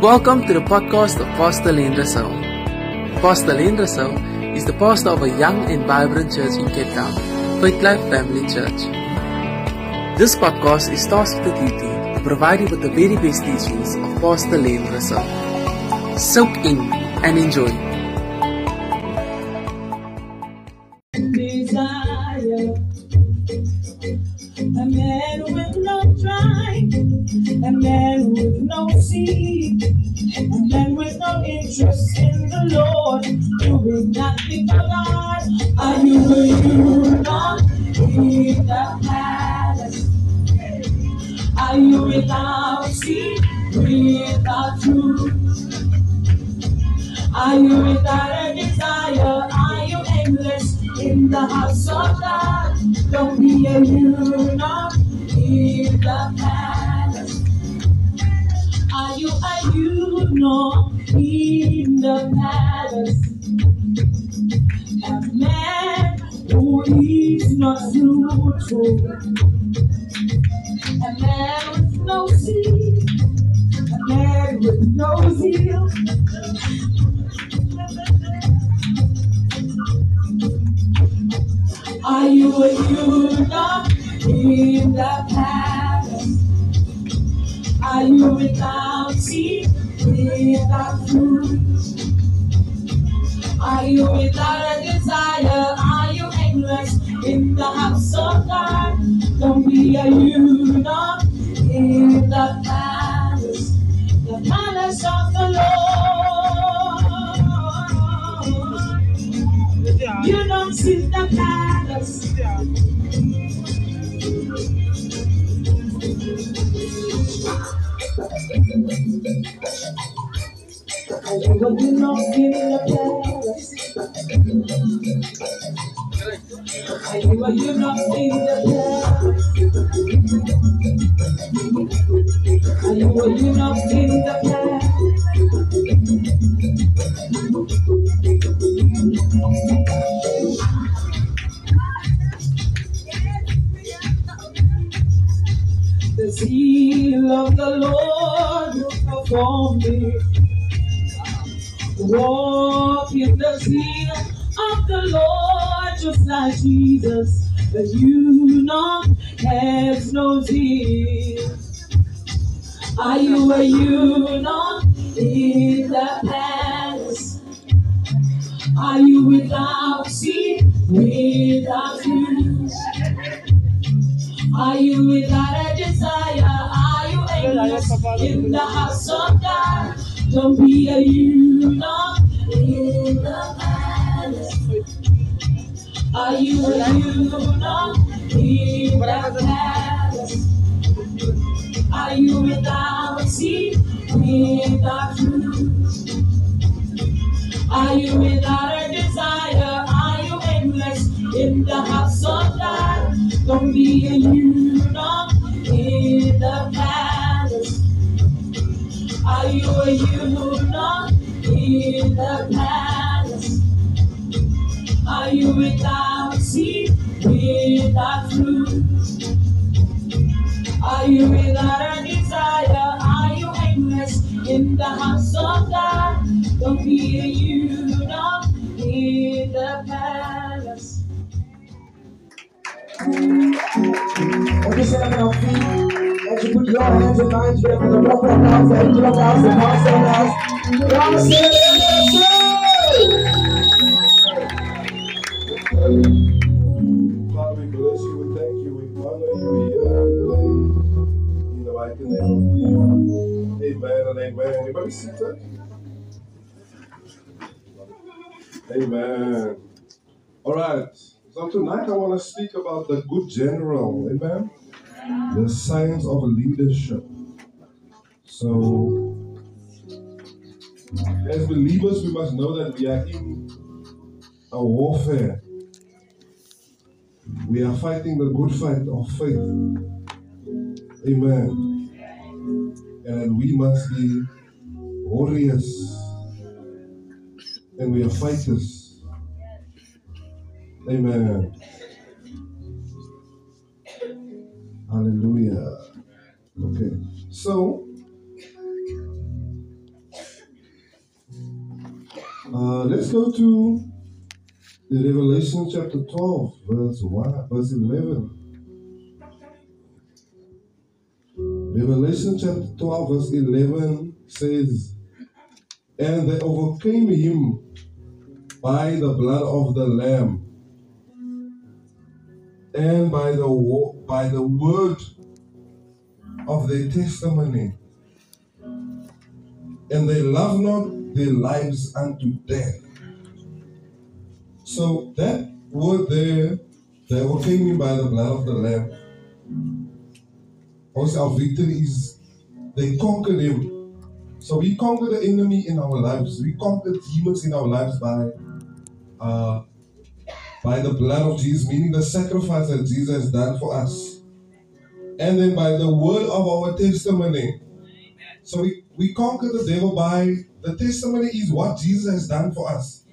Welcome to the podcast of Pastor Lenn Pastor Lenn is the pastor of a young and vibrant church in Cape Town, Faith Life Family Church. This podcast is tasked with the duty to provide you with the very best teachings of Pastor Lenn Soak in and enjoy. Gracias. you know. All right. So tonight I want to speak about the good general. Amen. The science of leadership. So, as believers, we must know that we are in a warfare. We are fighting the good fight of faith. Amen. And we must be warriors. And we are fighters. Amen. Hallelujah. Okay. So, uh, let's go to the Revelation chapter 12, verse 1, verse 11. Revelation chapter 12, verse 11 says, And they overcame him by the blood of the Lamb and by the, by the word of their testimony. And they love not their lives unto death. So that word there, they overcame him by the blood of the Lamb. Also, our victory is they conquered him. So we conquer the enemy in our lives. We conquer demons in our lives by uh, by the blood of Jesus, meaning the sacrifice that Jesus has done for us. And then by the word of our testimony. So we, we conquer the devil by the testimony is what Jesus has done for us.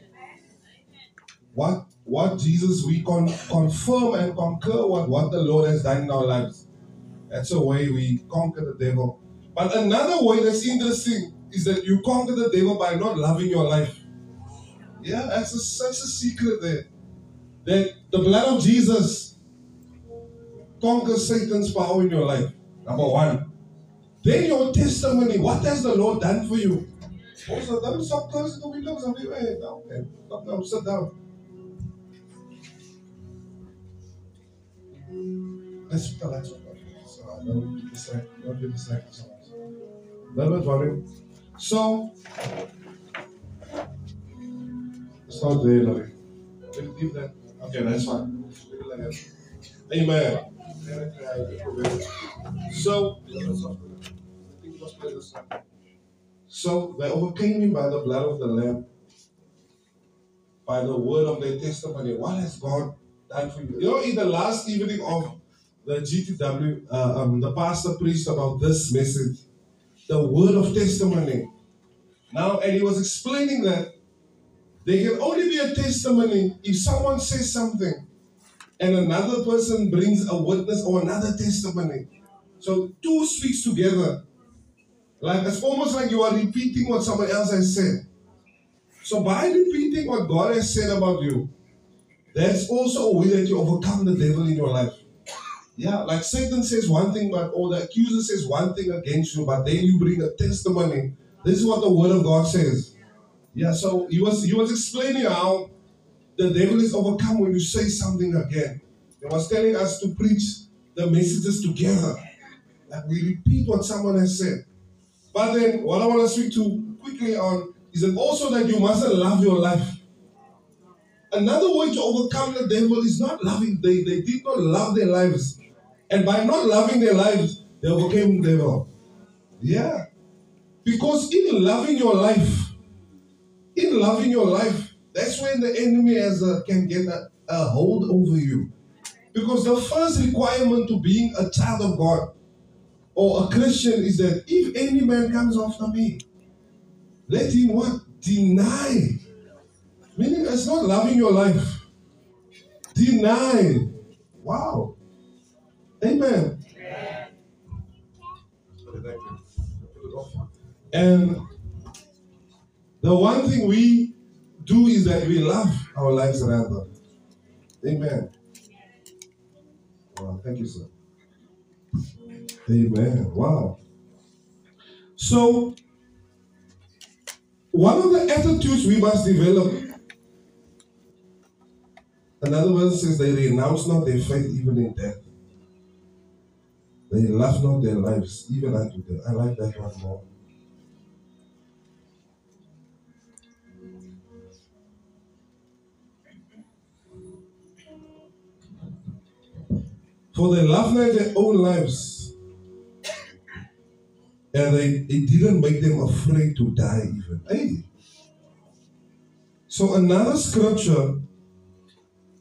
What what Jesus we con- confirm and concur what, what the Lord has done in our lives. That's a way we conquer the devil. But another way that's interesting is that you conquer the devil by not loving your life. Yeah, that's a, such a secret there. That the blood of Jesus conquers Satan's power in your life. Number one. Then your testimony. What has the Lord done for you? Oh, also, don't stop closing the windows. I'm like, hey, no, okay. Stop now, sit down. Let's put the lights on. So I don't get distracted. Don't get distracted so much. Bit worried. So, it's not there, Larry. We'll leave that. Okay, that's fine. Amen. So, so they overcame him by the blood of the Lamb, by the word of their testimony. What has God done for you? You know, in the last evening of the GTW, uh, um, the pastor preached about this message, the word of testimony. Now, and he was explaining that there can only be a testimony if someone says something and another person brings a witness or another testimony. So two speaks together. Like it's almost like you are repeating what someone else has said. So by repeating what God has said about you, that's also a way that you overcome the devil in your life. Yeah, like Satan says one thing, but or the accuser says one thing against you, but then you bring a testimony. This is what the word of God says. Yeah, so he was he was explaining how the devil is overcome when you say something again. He was telling us to preach the messages together. Like we repeat what someone has said. But then what I want to speak to quickly on is that also that you mustn't love your life. Another way to overcome the devil is not loving. They, they did not love their lives. And by not loving their lives, they overcame the devil. Yeah. Because in loving your life, in loving your life, that's when the enemy has a, can get a, a hold over you. Because the first requirement to being a child of God or a Christian is that if any man comes after me, let him what? Deny. Meaning it's not loving your life. Deny. Wow. Amen. And the one thing we do is that we love our lives rather. Amen. Wow, thank you, sir. Amen. Wow. So, one of the attitudes we must develop, another one says, they renounce not their faith even in death. They love not their lives even unto death. I like that one more. For they love not their own lives. And they, it didn't make them afraid to die even. Hey. So another scripture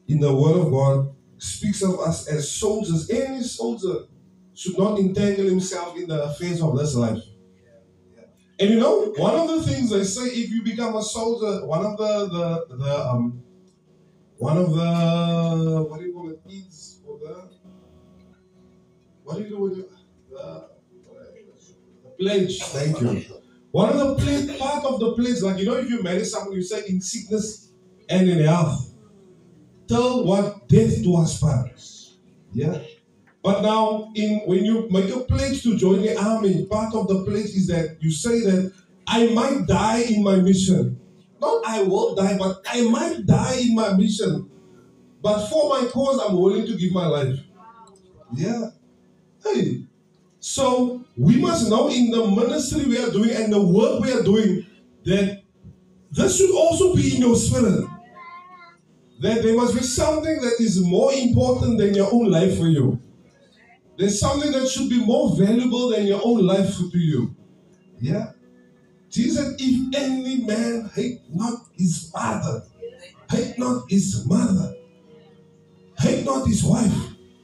in the Word of God speaks of us as soldiers. Any soldier should not entangle himself in the affairs of this life. And you know, one of the things they say if you become a soldier, one of the the, the um one of the what do you call it? Needs or the what do you do with the, uh, the, the pledge? Thank you. One of the place, part of the pledge, like you know, if you marry someone, you say in sickness and in health. Tell what death to us part. Yeah. But now, in when you make a pledge to join the army, part of the pledge is that you say that I might die in my mission. Not I will die, but I might die in my mission. But for my cause, I'm willing to give my life. Yeah. Hey. So we must know in the ministry we are doing and the work we are doing that this should also be in your spirit. That there must be something that is more important than your own life for you. There's something that should be more valuable than your own life to you. Yeah. Jesus said, if any man hate not his father, hate not his mother, hate not his wife,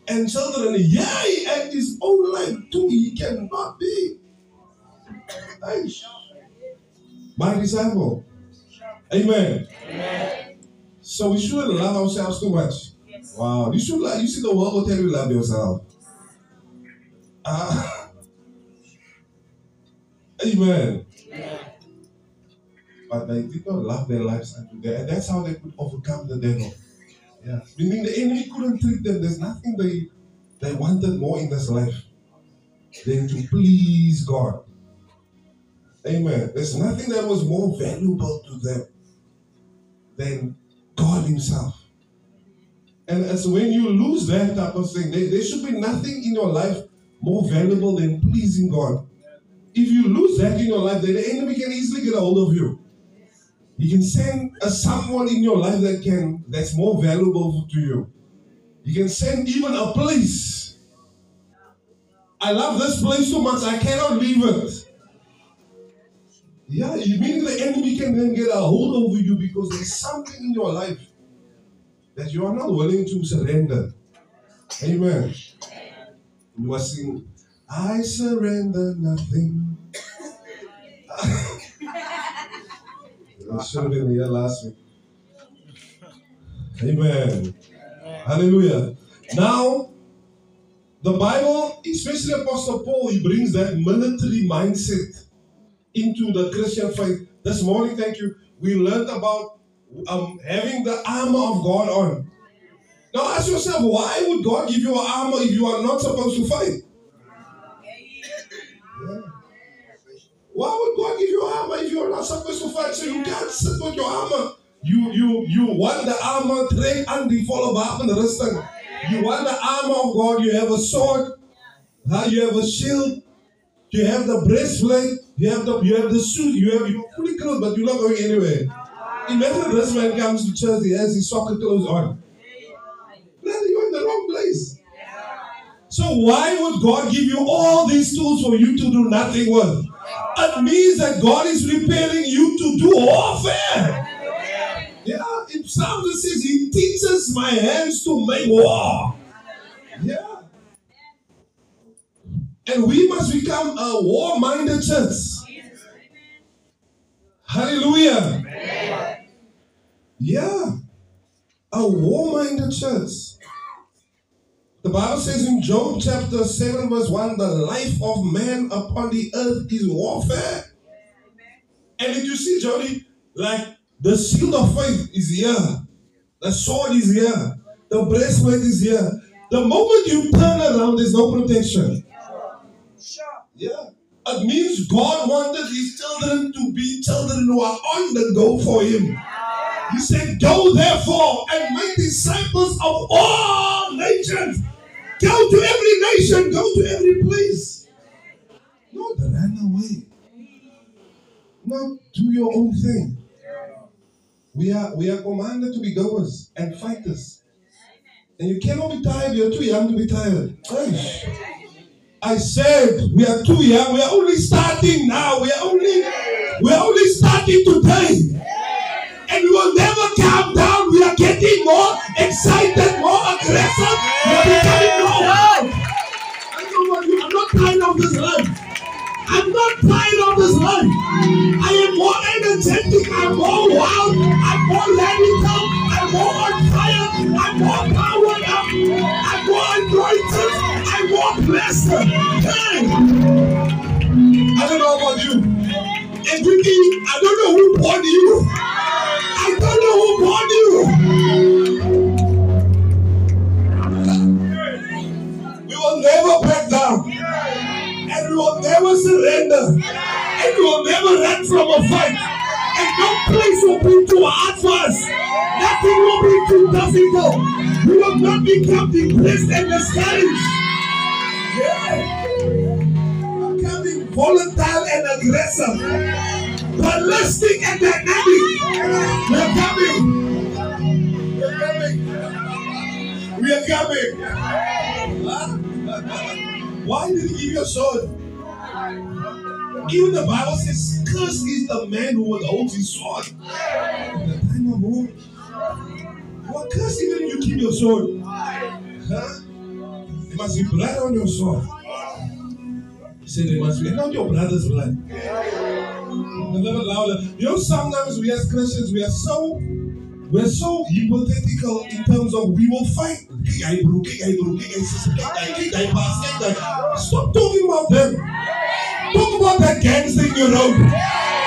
and children, yea, and his own life too, he cannot be. My disciple. Amen. So we shouldn't love ourselves too much. Wow. You should love, you see the world will tell you love yourself. Ah. Amen. But they did not love their lives unto death. And that's how they could overcome the devil. Yeah. Meaning the enemy couldn't trick them. There's nothing they they wanted more in this life than to please God. Amen. There's nothing that was more valuable to them than God Himself. And as when you lose that type of thing, there, there should be nothing in your life more valuable than pleasing God. If you lose that in your life, then the enemy can easily get a hold of you. He can send a someone in your life that can that's more valuable to you. You can send even a place. I love this place so much I cannot leave it. Yeah, you mean the enemy can then get a hold over you because there's something in your life that you are not willing to surrender. Amen. You are singing, I surrender nothing. I should have been here last week. Amen. Hallelujah. Now, the Bible, especially Apostle Paul, he brings that military mindset into the Christian faith. This morning, thank you, we learned about um, having the armor of God on. Now ask yourself, why would God give you an armor if you are not supposed to fight? Why would God give you armor if you are not supposed to fight? So you can't sit with your armor. You you you want the armor, trek aan die volle wapenrusting. You want the armor of God. You have a sword. Huh? You have a shield. You have the breastplate. You have the you have the suit. You have you're fully clothed, but you're not going anywhere. Imagine this man comes to church. He has his soccer clothes on. Brother, you're in the wrong place. So why would God give you all these tools for you to do nothing with? It means that God is preparing you to do warfare. Yeah, in Psalm it says He teaches my hands to make war. Yeah. And we must become a war-minded church. Hallelujah. Yeah. A war-minded church. The Bible says in Job chapter 7, verse 1, the life of man upon the earth is warfare. And did you see, Jody? Like the shield of faith is here, the sword is here, the breastplate is here. The moment you turn around, there's no protection. Yeah. It means God wanted his children to be children who are on the go for him. He said, Go therefore and make disciples of all nations. Go to every nation, go to every place. Not run away. Not do your own thing. We are we are commanded to be goers and fighters. And you cannot be tired, you're too young to be tired. Eish. I said we are too young, we are only starting now. We are only we are only starting today. And we will never calm down. We are getting more excited, more aggressive. We are becoming more wild. I know what you I'm not tired of this life. I'm not tired of this life. I am more energetic. I'm more wild. I'm more radical. I'm more on fire. I'm more powered up. I'm more anointed. I'm more blessed. Hey! I don't know about you. and thinking, I don't know who born you. Don't know who born you. We will never back down. And we will never surrender. And we will never run from a fight. And no place will be too hard for us. Nothing will be too difficult. We will not become depressed and discouraged. Yeah. Becoming volatile and aggressive. Ballistic and dynamic. We're coming. We're coming. We are coming. Why did he give you a sword? Even the Bible says, Cursed is the man who holds his sword. In the time of war. Are cursed even you keep your sword. Huh? There must be blood on your sword. He said must be not your brother's blood. A little louder. You know, sometimes we as Christians we are so we're so hypothetical in terms of we will fight. Stop talking about them. Talk about that gangster in your road.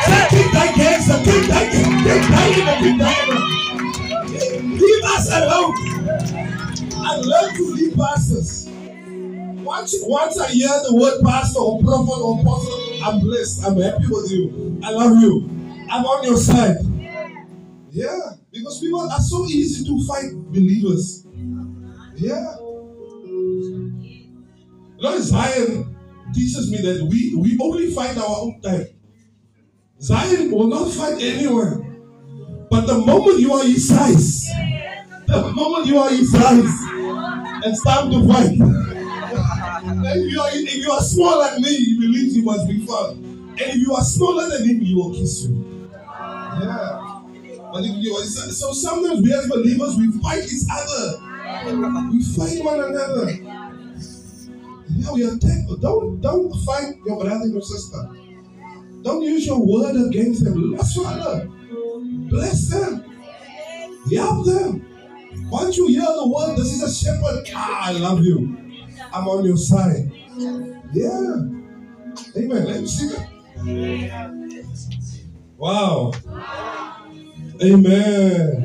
Say, kick that gangster, kick that, that, kick that. Leave us alone. I learn to lead pastors. Once, once I hear the word pastor or prophet or apostle, I'm blessed. I'm happy with you. I love you. I'm on your side. Yeah, because people are so easy to fight believers. Yeah. Lord Zion teaches me that we, we only fight our own time. Zion will not fight anyone. But the moment you are his size, the moment you are his size, it's time to fight. If, you are, if you are smaller than me, he believes he must be fun. And if you are smaller than him, he will kiss you. Yeah. But if you are, so sometimes we as believers, we fight each other. We fight one another. Yeah, we attack. Don't don't fight your brother and your sister. Don't use your word against them. Bless Father. Bless them. Help them. Once you hear the word, this is a shepherd. Ah, I love you. I'm on your side. Yeah. Amen. Let me sing it. Wow. Amen.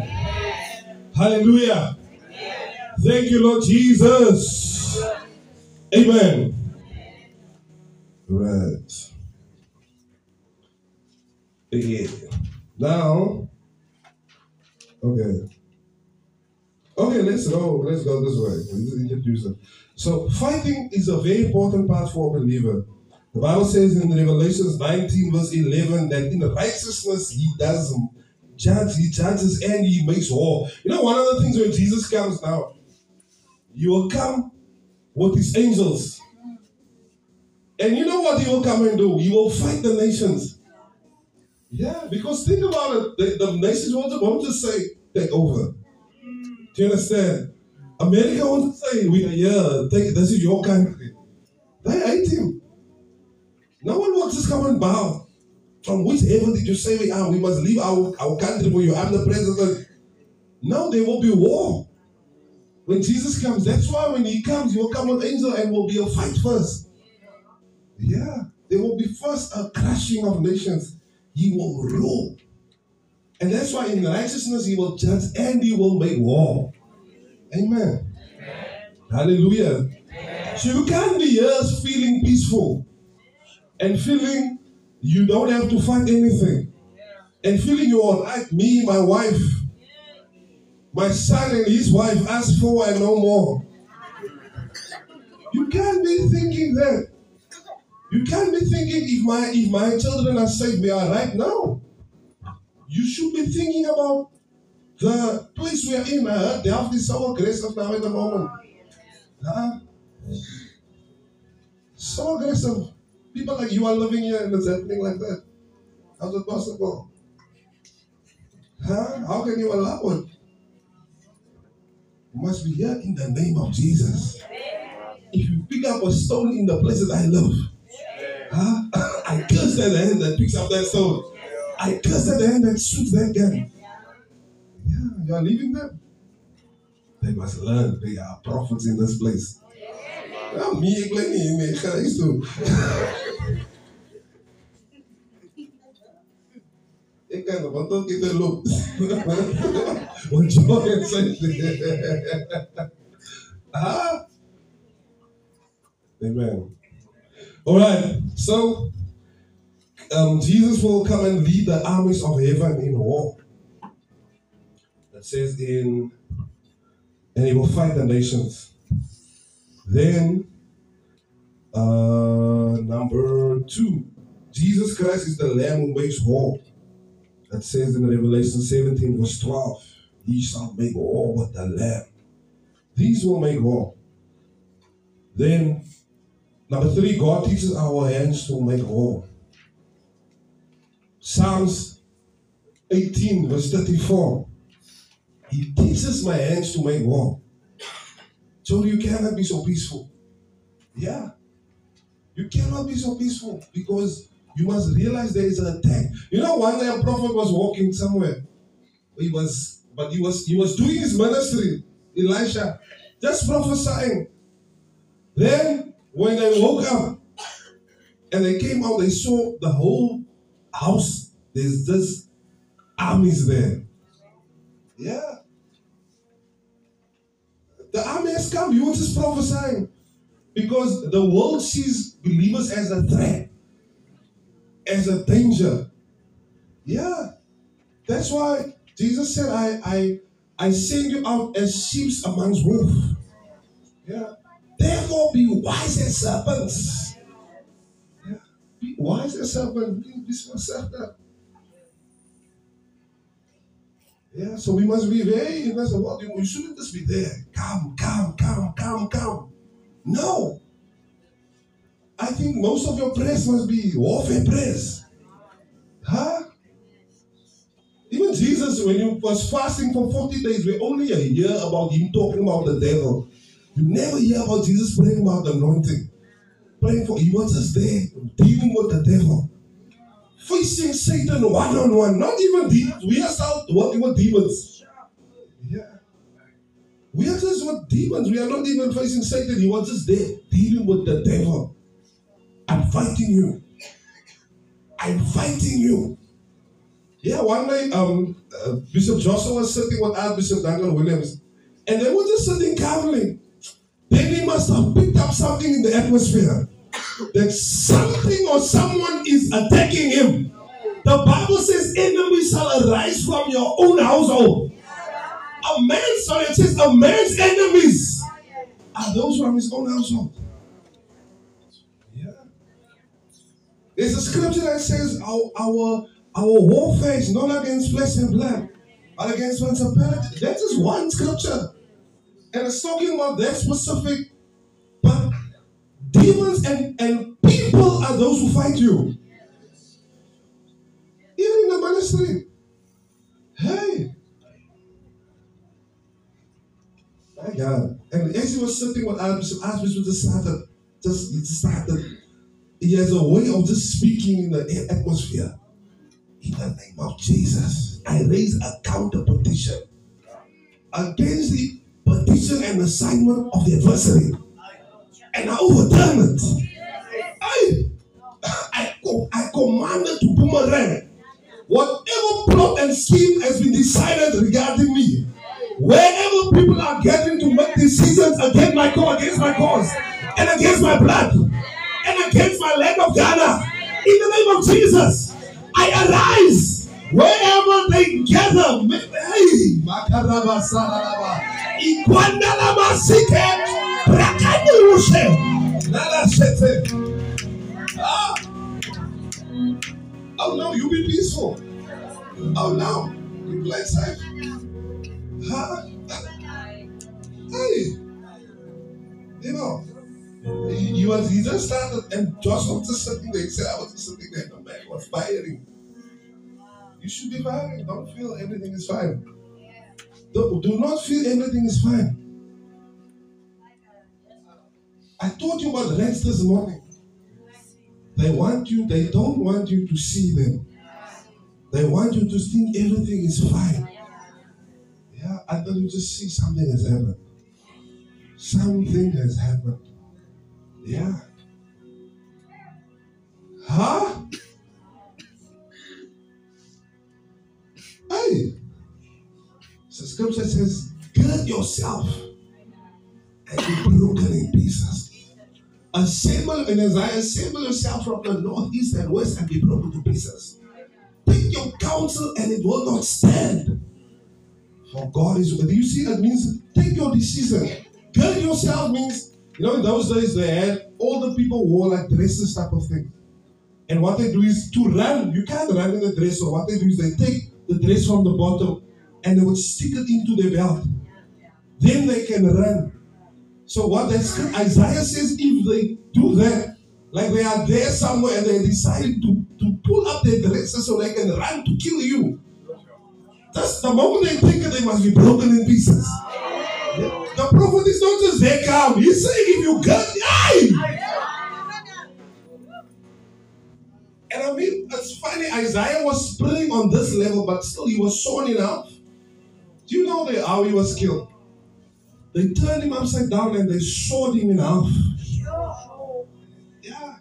Hallelujah. Thank you, Lord Jesus. Amen. Right. Yeah. Now, okay. Okay, let's go. Let's go this way. Introduce it. So, fighting is a very important part for a believer. The Bible says in Revelations 19, verse 11, that in righteousness he does judge, he judges and he makes war. You know, one of the things when Jesus comes now, he will come with his angels. And you know what he will come and do? He will fight the nations. Yeah, because think about it. The, the nations won't, won't just say, take over. Do you understand? America wants to say, we are here, this is your country. They hate him. No one will just come and bow. From which heaven did you say we are? We must leave our, our country for you. I'm the president. No, there will be war. When Jesus comes, that's why when he comes, he will come with angel and will be a fight first. Yeah, there will be first a crushing of nations. He will rule. And that's why in righteousness he will judge and he will make war. Amen. Hallelujah. So you can't be here feeling peaceful and feeling you don't have to fight anything and feeling you're right. Me, my wife, my son and his wife ask for and no more. You can't be thinking that. You can't be thinking if my if my children are safe, they are right now. You should be thinking about the place we are in. Uh, Delft is grace of now at the moment. Huh? So aggressive. People like you are living here and it's happening like that. How's it possible? Huh? How can you allow it? You must be here in the name of Jesus. If you pick up a stone in the places I live, huh? I curse that hand that picks up that stone. I curse that hand that shoots that gun. Yeah, you are leaving them. They must learn they are prophets in this place. Ja, me, ek hiermee gereis toe. Ik kan want in de loop. Want joy and safety. ah. Amen. All right. So, um, Jesus will come and lead the armies of heaven in war. That says in, and he will fight the nations. Then, uh, number two, Jesus Christ is the Lamb who makes war. That says in Revelation 17, verse 12, He shall make war with the Lamb. These will make war. Then, number three, God teaches our hands to make war. Psalms 18, verse 34. He teaches my hands to make war. So you cannot be so peaceful. Yeah. You cannot be so peaceful because you must realize there is an attack. You know, one day a prophet was walking somewhere. He was, but he was he was doing his ministry, Elisha, just prophesying. Then when they woke up and they came out, they saw the whole house. There's just armies there. Yeah. The army has come. You just prophesying. Because the world sees believers as a threat, as a danger. Yeah. That's why Jesus said, I I I send you out as sheep amongst wolves. Yeah. Therefore be wise as serpents. Yeah. Be wise as serpents. Be, be serpent. Yeah, so we must be very, you must, well, you shouldn't just be there. Come, come, come, come, come. No. I think most of your prayers must be warfare prayers. Huh? Even Jesus, when he was fasting for 40 days, we only hear about him talking about the devil. You never hear about Jesus praying about the anointing. Praying for, he was just there, dealing with the devil. Facing Satan one on one. Not even demons. We are still working with demons. Yeah. We are just with demons. We are not even facing Satan. He was just there, dealing with the devil. I'm fighting you. I'm fighting you. Yeah, one day, um, uh, Bishop Joshua was sitting with Archbishop Daniel Williams, and they were just sitting calmly. Then he must have picked up something in the atmosphere that something or someone is attacking him. The Bible says, enemies shall arise from your own household. A man, sorry, it says, a man's enemies are those from his own household. Yeah. There's a scripture that says, our, our, our warfare is not against flesh and blood, but against principality. That is one scripture. And it's talking about that specific, but demons and, and people are those who fight you. Even in the ministry. Hey. My God. And as he was sitting with Archbishop, Archbishop just started, just, just started, he has a way of just speaking in the atmosphere. In the name of Jesus, I raise a counter petition against the petition and assignment of the adversary. And I overturn it. I, I, I command it to boomerang. Whatever plot and scheme has been decided regarding me, wherever people are getting to make decisions against my cause, against my cause, and against my blood, and against my land of Ghana, in the name of Jesus, I arise wherever they gather. Hey, Sararaba, Ikwandala Masike, Rakani Rushe, Nala Sete. Ah. Oh no, you be peaceful. Oh no, you play safe. Huh? Hey, you know, he was he just started and Joshua was just sitting there. He said, I was just sitting there. The man was firing. You should be firing. Don't feel everything is fine. Do, do not feel everything is fine. I told you about rest this morning. They want you, they don't want you to see them. They want you to think everything is fine. Yeah, until you just see something has happened. Something has happened. Yeah. Huh? Scripture says, gird yourself and be broken in pieces. Assemble in Isaiah, assemble yourself from the north, east, and west and be broken to pieces. Take your counsel and it will not stand. For God is with you. See, that means take your decision. Gird yourself means, you know, in those days they had all the people wore like dresses type of thing. And what they do is to run. You can't run in a dress. So what they do is they take the dress from the bottom and they would stick it into their belt. Then they can run. So what that's Isaiah says, if they do that, like they are there somewhere and they decide to, to pull up their dresses so they can run to kill you. That's the moment they think it, they must be broken in pieces. The prophet is not just there come. He's saying if you get die. And I mean, it's funny, Isaiah was praying on this level, but still he was shown enough. Do you know the, how he was killed? They turned him upside down and they sawed him in half. Yeah.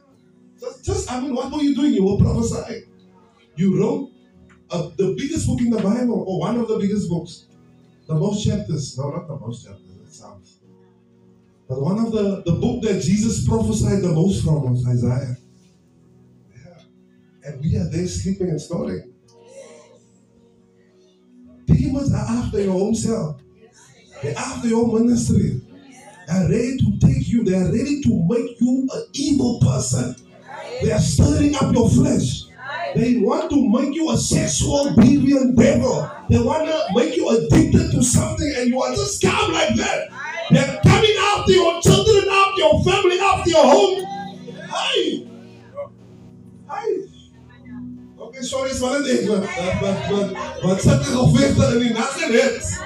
Just, just, I mean, what were you doing? You were prophesying. You wrote the biggest book in the Bible, or one of the biggest books. The most chapters. No, not the most chapters. It sounds. But one of the, the book that Jesus prophesied the most from was Isaiah. Yeah. And we are there sleeping and snoring. Demons are after your own self. They're after your ministry. They are ready to take you. They are ready to make you an evil person. They are stirring up your flesh. They want to make you a sexual deviant devil. They want to make you addicted to something and you are just come like that. They're coming after your children, after your family, after your home. Hi. Hi. Day, but but but but but something of faith in die nothing is.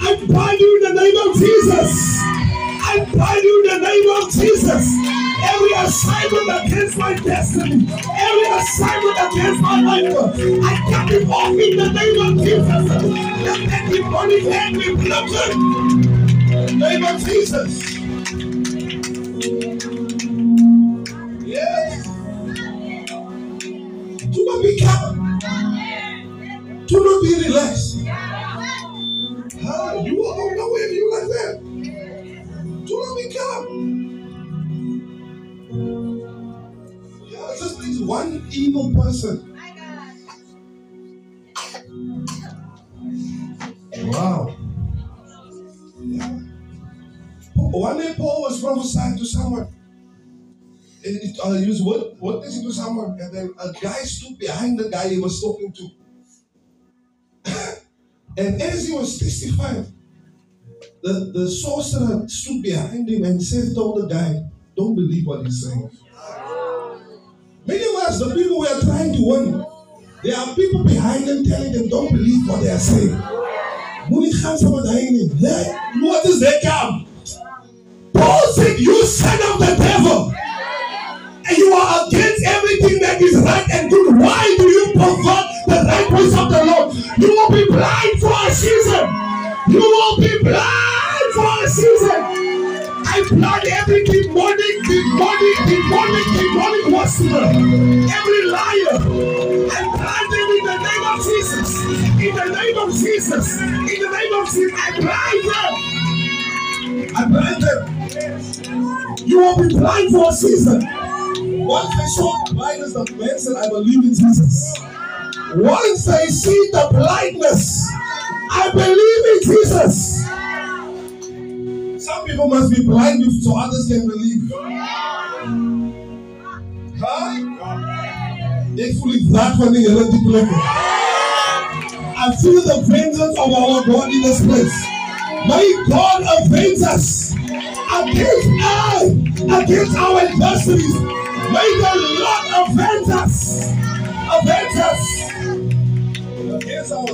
I bind you in the name of Jesus. I bind you in the name of Jesus. Every assignment against my destiny, every assignment against my life, I cut it off in the name of Jesus. Let that demonic hand be. In the name of Jesus. Yes. Do not be calm. Do not be relaxed. You will go nowhere if you like that. Do not be calm. Yeah, just means one evil person. Wow. Yeah. One day Paul was prophesying to someone. And it, uh, he was wit- witnessing to someone, and then a guy stood behind the guy he was talking to. and as he was testifying, the, the sorcerer stood behind him and said, told the guy, don't believe what he's saying. Many of us, the people we are trying to win, there are people behind them telling them, don't believe what they are saying. Gaan saam met hy nie. Nee, What is that come? Paul said, you son of ways of the Lord? You will be blind for a season. You will be blind for a season. I blind every demonic, demonic, demonic, demonic worshiper, every liar. I blind them in the name of Jesus. In the name of Jesus. In the name of Jesus. I blind them. I blind them. You will be blind for a season. Once they the blindness, the man said, I believe in Jesus. Once they see the blindness, I believe in Jesus. Some people must be blind so others can believe. Huh? Voel die wraak van die Here. I feel the vengeance of our God in this place. May God avenge us against I, against our adversaries. May the Lord avenge us. Avenge us. Our.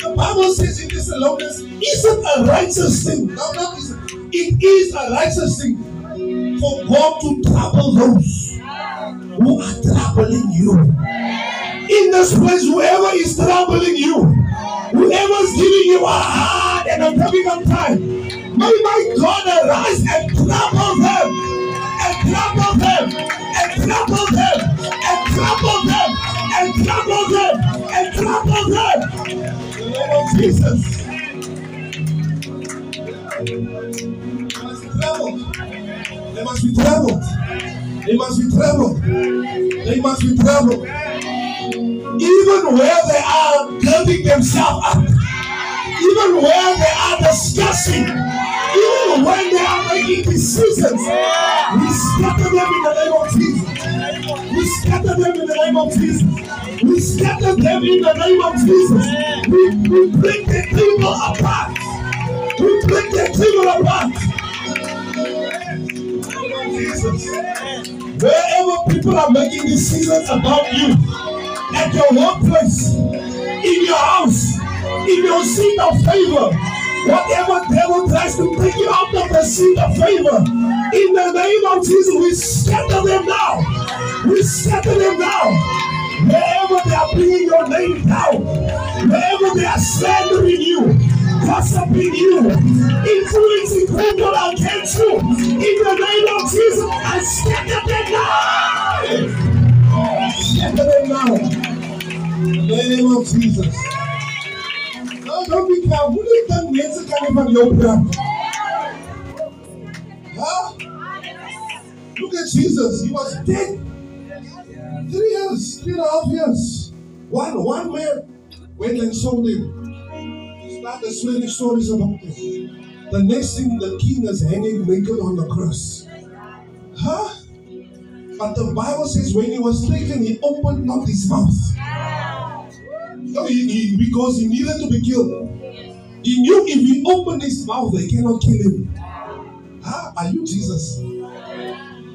The Bible says in Thessalonians, isn't a righteous thing. No, not is it is a righteous thing for God to trouble those who are troubling you. In this place, whoever is troubling you, whoever is giving you a hard and a difficult time, may my God arise and trouble them, and trouble them, and trouble them, and trouble them, and trouble them, and trouble them! And trouble them! In the name of Jesus. They must be troubled. They must be troubled. They must be troubled. They must be troubled. Even where they are building themselves up, even where they are discussing, even when they are making decisions, we scatter them in the name of Jesus. We scatter them in the name of Jesus. We scatter them in the name of Jesus. We, we break the table apart. We break the table apart. Jesus. Wherever people are making decisions about you, at your workplace, in your house, in your seat of favor, whatever devil tries to take you out of the seat of favor, in the name of Jesus, we scatter them now. We scatter them now. Wherever they are bringing your name down, wherever they are slandering you, gossiping you, influencing people against you, in the name of Jesus, I scatter them now. Scatter them now. In the name of Jesus. Hoe dit dan mense kan nie van jou praat? Huh? Look at Jesus. He was dead. Three years, three and a half years. One, one man went and sold him. Started spreading stories about him. The next thing, the king is hanging naked on the cross. Huh? But the Bible says when he was taken, he opened not his mouth. No, he, he- because he needed to be killed. He knew if he opened his mouth, they cannot kill him. Huh? Are you Jesus?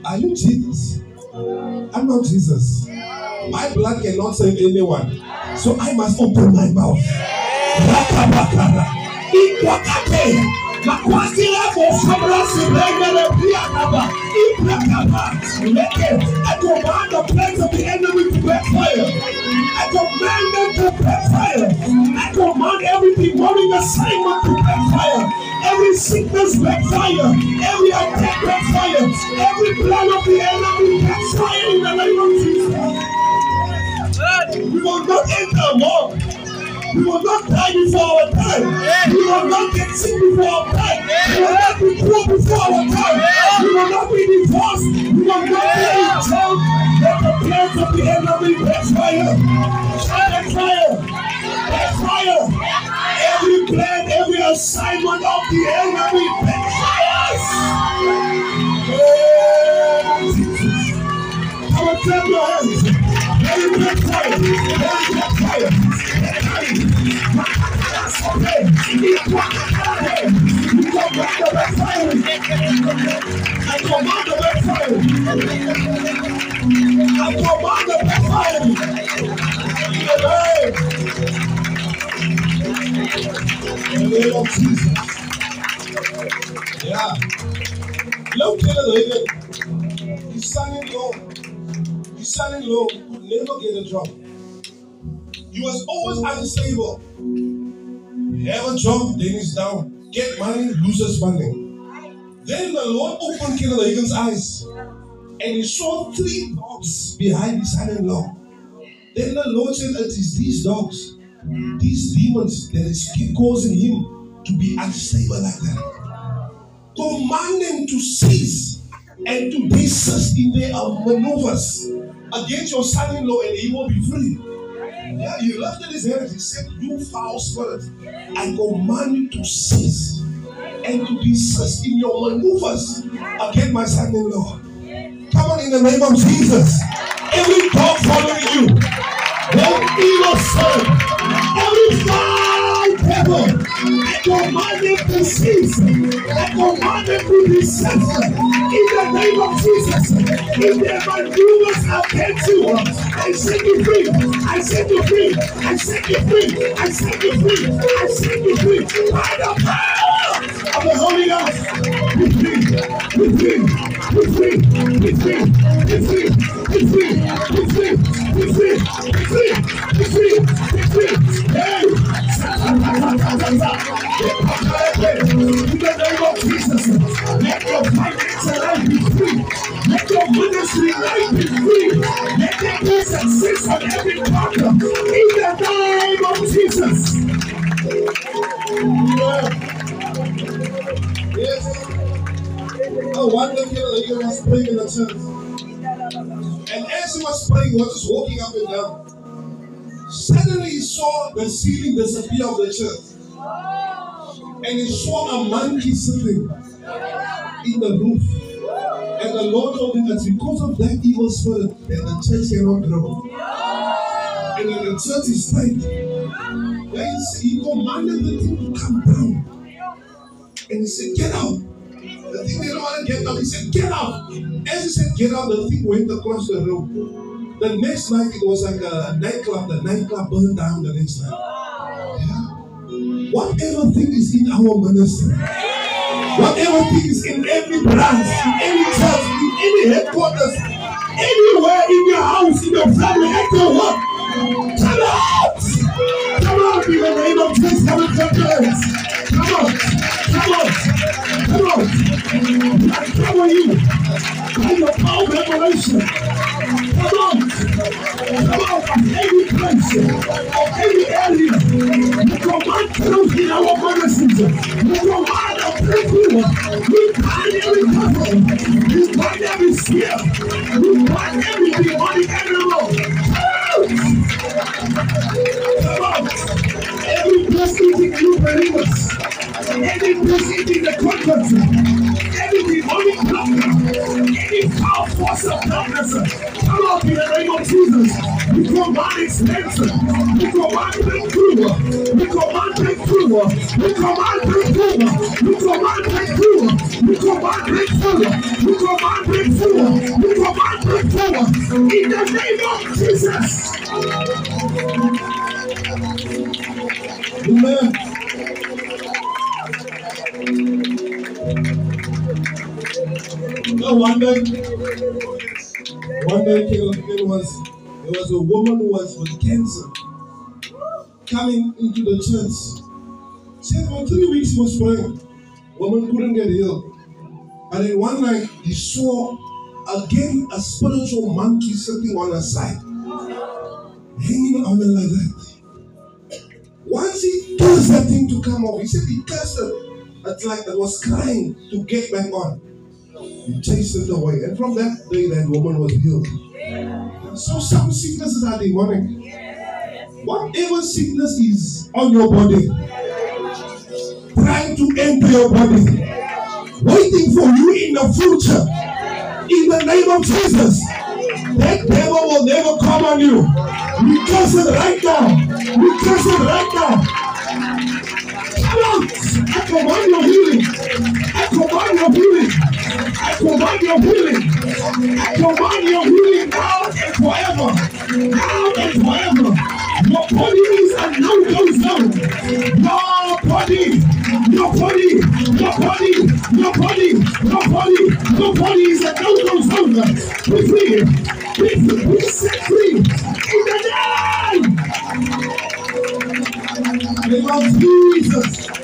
Are you Jesus? I'm not Jesus. My blood cannot save anyone. So I must open my mouth. Rakabakara. Ikwakate. Makwasi lako famra sibengele piakaba. Ibrakaba. Leke. I command the plans of the enemy to backfire. I command them to backfire. I command every demonic assignment to backfire. Every sickness backfire. Every attack backfire. Every plan of the enemy backfire in the name of Jesus. We will not enter war. We will not die before our time. We will not get sick before our time. We will not be poor before our time. We will not be divorced. We will not be in jail. Let the plans of the enemy backfire. Backfire. Backfire. I command the backfire. I command the backfire. In the name. In the name of Jesus. Yeah. Look at it. He's standing low. Son-in-law could never get a job. He was always unstable. Have a job, then he's down. Get money, loses money. Then the Lord opened Kenneth Hagin's eyes and he saw three dogs behind his son-in-law. Then the Lord said, It is these dogs, these demons that is causing him to be unstable like that. Command them to cease and to desist in their maneuvers against your son-in-law and he will be free. Yeah, he lifted his hands. He said, You foul spirit, I command you to cease and to desist in your maneuvers against my son-in-law. Oh Come on, in the name of Jesus. Every dog following you, every evil spirit, every foul devil, I command them to cease. I command them to be desist in the name of Jesus. In their maneuvers against you, I set you free. I set you free. I set you free. I set you free. I set you free. By the power of the Holy Ghost. Be free. Be free. Be free. Be free. Be free. Be free. Be free. Be free. Be free. Be free. Be free. Hey. In the name of Jesus, let your financial life be free. Let your ministry life be free. Let there be success on every And as he was praying, he was just walking up and down. Suddenly he saw the ceiling disappear of the church. And he saw a monkey sitting in the roof. And the Lord told him that because of that evil spirit, that the church cannot grow. And when the church is tight, then he commanded the thing to come down. And he said, Get out. The thing didn't want to get out. He said, Get out. As he said, Get out, the thing went across the room. The next night, it was like a nightclub. The nightclub burned down the next night. Yeah. Whatever thing is in our ministry, whatever thing is in every branch, in any church, in any headquarters, anywhere in your house, in your family, at your work, come out! Come out in the name of Jesus, come and. Come on, come on, on. I cover you by the power revelation. Come on, come on, every place, every area. We command truth in our ministries. We command a. We every. We every. We every demonic animal. Come on. Every in you believers. Every person in the conference. Every demonic blocker. Any foul force of darkness. Come out in the name of Jesus. We command expansion. We command breakthrough. We command breakthrough. We command breakthrough. We command breakthrough. We command breakthrough. We command breakthrough. We command breakthrough. In the name of Jesus. Amen. One day, one day, King was there was a woman who was with cancer coming into the church. She said for three weeks was praying. Woman couldn't get healed. And then one night he saw again a spiritual monkey sitting on her side, hanging on her like that. Once he cursed that thing to come off, he said he cursed it. It's like it was crying to get back on. He chased it away. And from that day, that woman was healed. So some sicknesses are demonic. Whatever sickness is on your body, trying to enter your body, waiting for you in the future, in the name of Jesus, that devil will never come on you. We curse it right now. We curse it right now. I command your healing. I command your healing. I command your healing. I command your healing now and forever. Now and forever. Your body is a no-go zone. Your body, your body, your body, your body, your body, your body is a no-go zone. Be free. Be free. Be set free. In the name name of Jesus.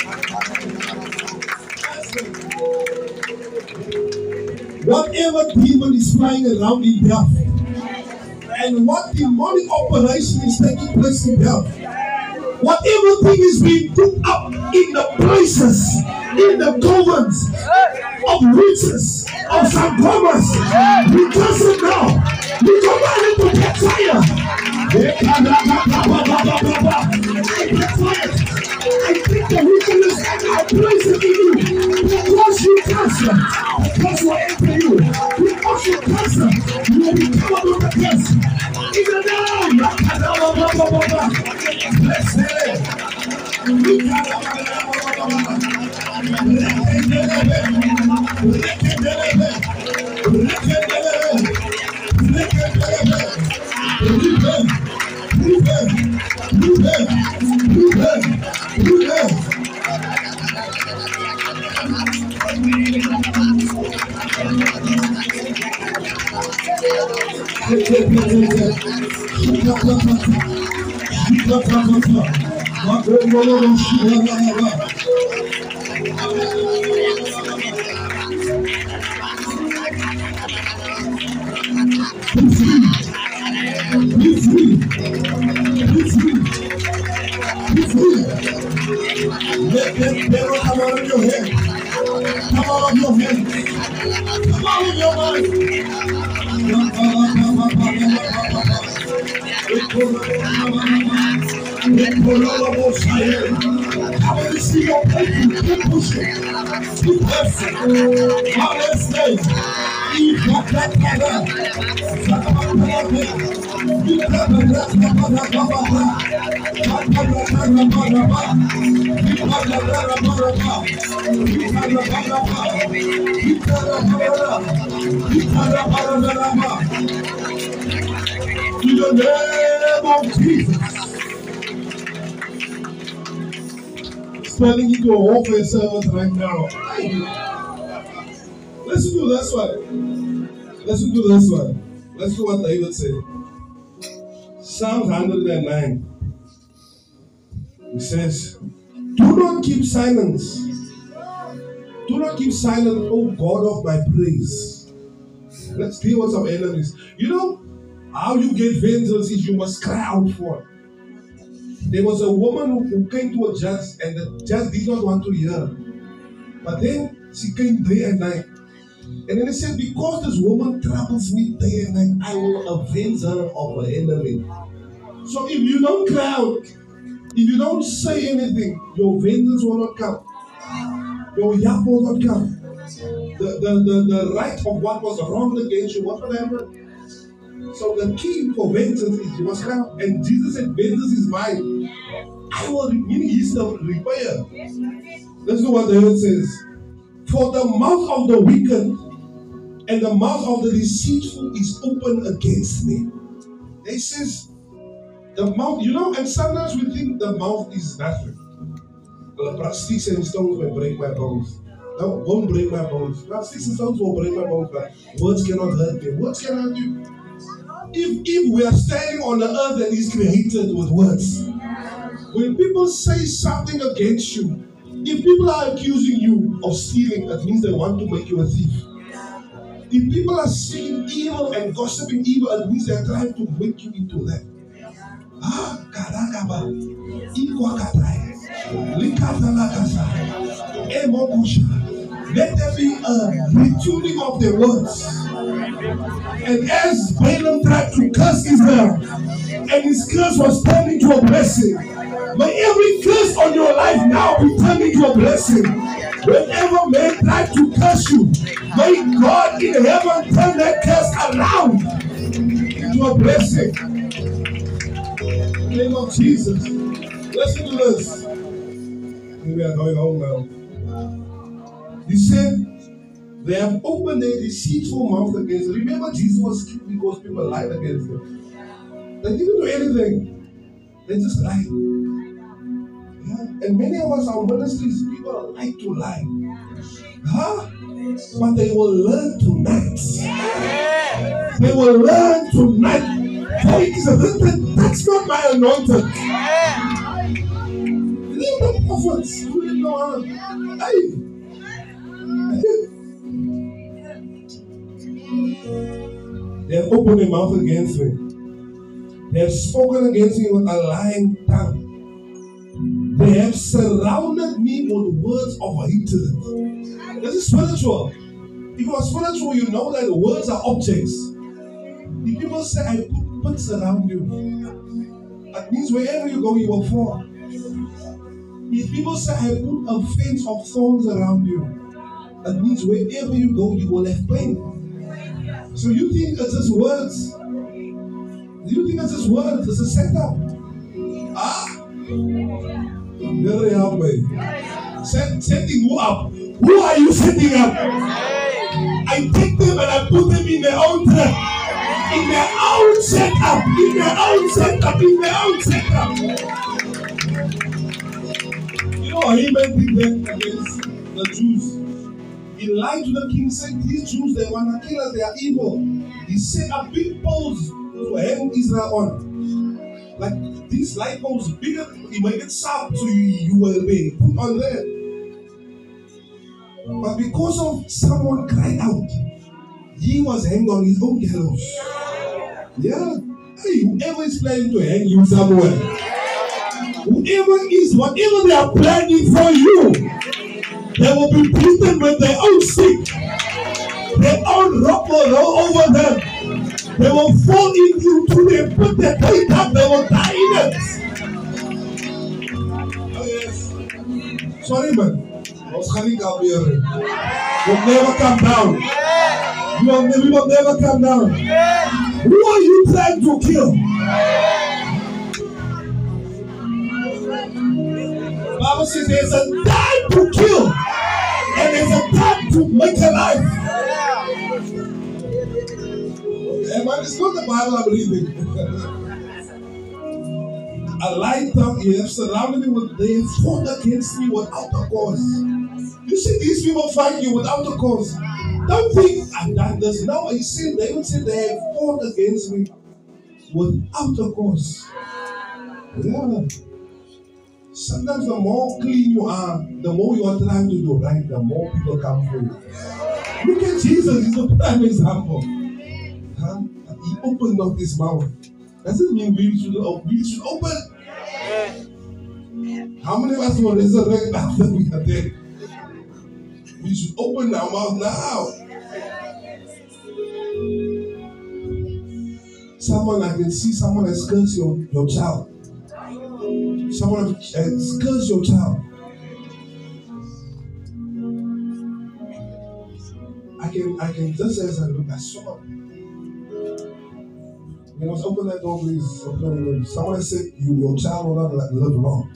Whatever demon is flying around in death, and what demonic operation is taking place in death, whatever thing is being put up in the places, in the covens of witches, of Sangomas, we curse it now. We command it to catch fire. Catch fire. The wickedness and I place it in you. Because you cancer, because you enter you. Because you cancer, you will be covered with the name Bless Şıkla plakası. Şıkla plakası. Bak öyle olur. Şıkla plakası. Pressing. Honestly. In the name of Jesus. Spelling into a warfare service uh, right now. Do this. Let's do this one. Let's do what David said. Psalm 109. He says, Do not keep silence. Do not keep silent, O God of my praise. Let's deal with some enemies. You know how you get vengeance is you must cry out for it. There was a woman who, who came to a judge, and the judge did not want to hear. But then she came day and night. And then he said, Because this woman troubles me day and night, I will avenge her of her enemy. So if you don't cry out, if you don't say anything, your vengeance will not come. Your yap will not come. The, the, the, the right of what was wrong against you, what will happen? So the key for vengeance is you must cry out. And Jesus said, Vengeance is mine. I will, meaning he's the. Let's do what the word says. For the mouth of the wicked and the mouth of the deceitful is open against me. They says the mouth, you know, and sometimes we think the mouth is nothing. Well, sticks and stones will break my bones. No, won't break my bones. Sticks and stones will break my bones, but words cannot hurt me. Words can hurt you. If if we are standing on the earth that is created with words, when people say something against you, if people are accusing you of stealing, that means they want to make you a thief. If people are saying evil and gossiping evil, it means they're trying to make you into that. Ah, karakaba, ikwakatai, likatalakasa, emokosha. Let there be a retuning of the words. And as Balaam tried to curse Israel, and his curse was turned into a blessing, may every curse on your life now be turned into a blessing. Whenever men try to curse you, may God in heaven turn that curse around into a blessing. In the name of Jesus. Listen to this. We are going home now. He said, they have opened their deceitful mouth against him. Remember, Jesus was killed because people lied against him. They didn't do anything. They just lied. And many of us, our ministries, people like to lie. Huh? But they will learn tonight. They will learn tonight. Hey, that, that's not my anointing. Leave the prophets. Who didn't know? Hey. They have opened their mouth against me. They have spoken against me with a lying. They have surrounded me with words of hatred. This is spiritual. If you are spiritual, you know that words are objects. If people say, I put pits around you, that means wherever you go, you will fall. If people say, I put a fence of thorns around you, that means wherever you go, you will have pain. So you think it's just words? Do you think it's just words? It's a setup. Ah? Very help me. Set, setting who up? Who are you setting up? I take them and I put them in their own trap. In their own setup. In their own setup. In their own setup. You know, Haman did that against the Jews. He lied to the king, saying, These Jews, they want to kill us, they are evil. He set up big poles to hang Israel on. Like these light poles, bigger, you might it sharp, so you, you will be put on there. But because of someone cried out, he was hanged on his own gallows. Yeah. Hey, whoever is planning to hang you somewhere, whoever is, whatever they are planning for you, they will be beaten with their own stick. Their own rock will roll over them. They will fall into to they put their weight up, they will die in it. Yes. Sorry man. Kan weer. nie. We'll never come down. You will, we will never come down. Who are you trying to kill? Bible says there's a time to kill and there's a time to make alive. Man, it's not the Bible I'm reading. a light tongue, you surrounded me with, they fought against me without a cause. You see, these people fight you without a cause. Don't think I've done this. No, you see, they would say they have fought against me without a cause. Yeah. Sometimes the more clean you are, the more you are trying to do right, the more people come for you. Look at Jesus, he's a prime example. Huh? He opened up his mouth. Doesn't mean we should open. We should open. How many of us will resurrect after we are dead? We should open our mouth now. Someone I can see someone has cursed your, your child. Someone uh, has cursed your child. I can I can just as I look, I saw. You know, open that door, please. Open door. Someone said you your child will not li- live long.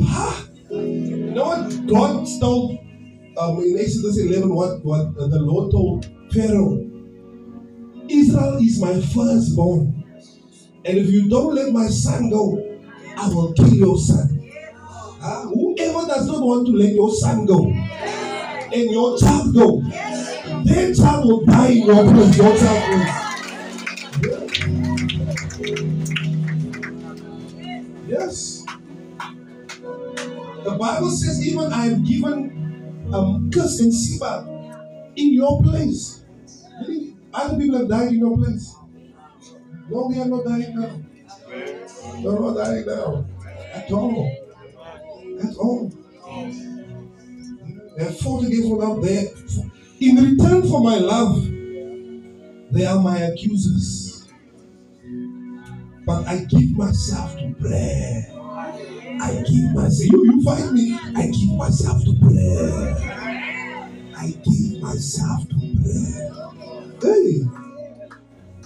Huh? You know what God told um, in Exodus 11 what, what uh, the Lord told Pharaoh? Israel is my firstborn. And if you don't let my son go, I will kill your son. Huh? Whoever does not want to let your son go and your child go, their child will die in your place. Your child will. The Bible says, even I have given um, Cush and Seba in your place. Other people have died in your place. No, we are not dying now. No, we're not dying now. At all. At all. They have fought against one another. They- In return for my love, they are my accusers. But I give myself to prayer. I give myself. You, you fight me. I give myself to prayer. I give myself to prayer. Hey.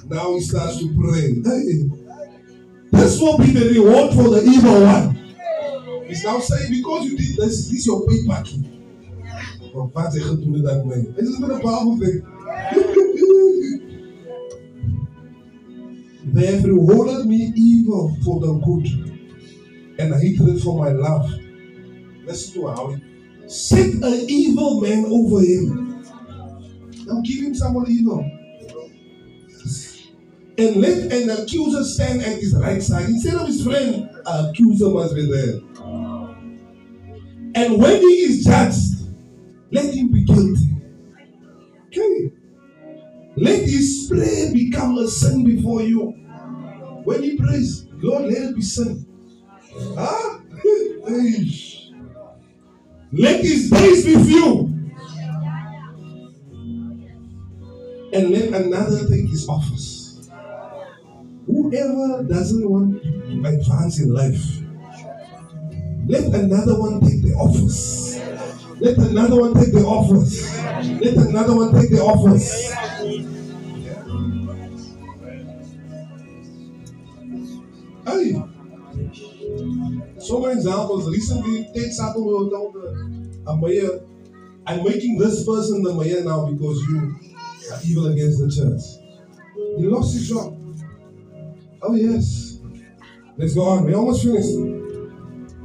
Now he starts to pray. Hey. This will be the reward for the evil one. He's now saying, because you did this, this is your payback. Van wat hij gaat doen dat mee. This is not a powerful thing. They have rewarded me evil for the good and hatred for my love. Listen to how he set an evil man over him. Now give him someone evil. Yes. And let an accuser stand at his right side. Instead of his friend, an accuser must be there. And when he is judged, let him be guilty. Okay. Let his prayer become a sin before you. When he prays, Lord, let it be sin. Huh? Let his days be few. And let another take his office. Whoever doesn't want to advance in life, let another one take the office. Let another one take the office. Let another one take the office. Hey. So many examples. Recently, told the uh, a mayor, I'm making this person the mayor now because you are evil against the church. He lost his job. Oh yes. Let's go on. We're almost finished.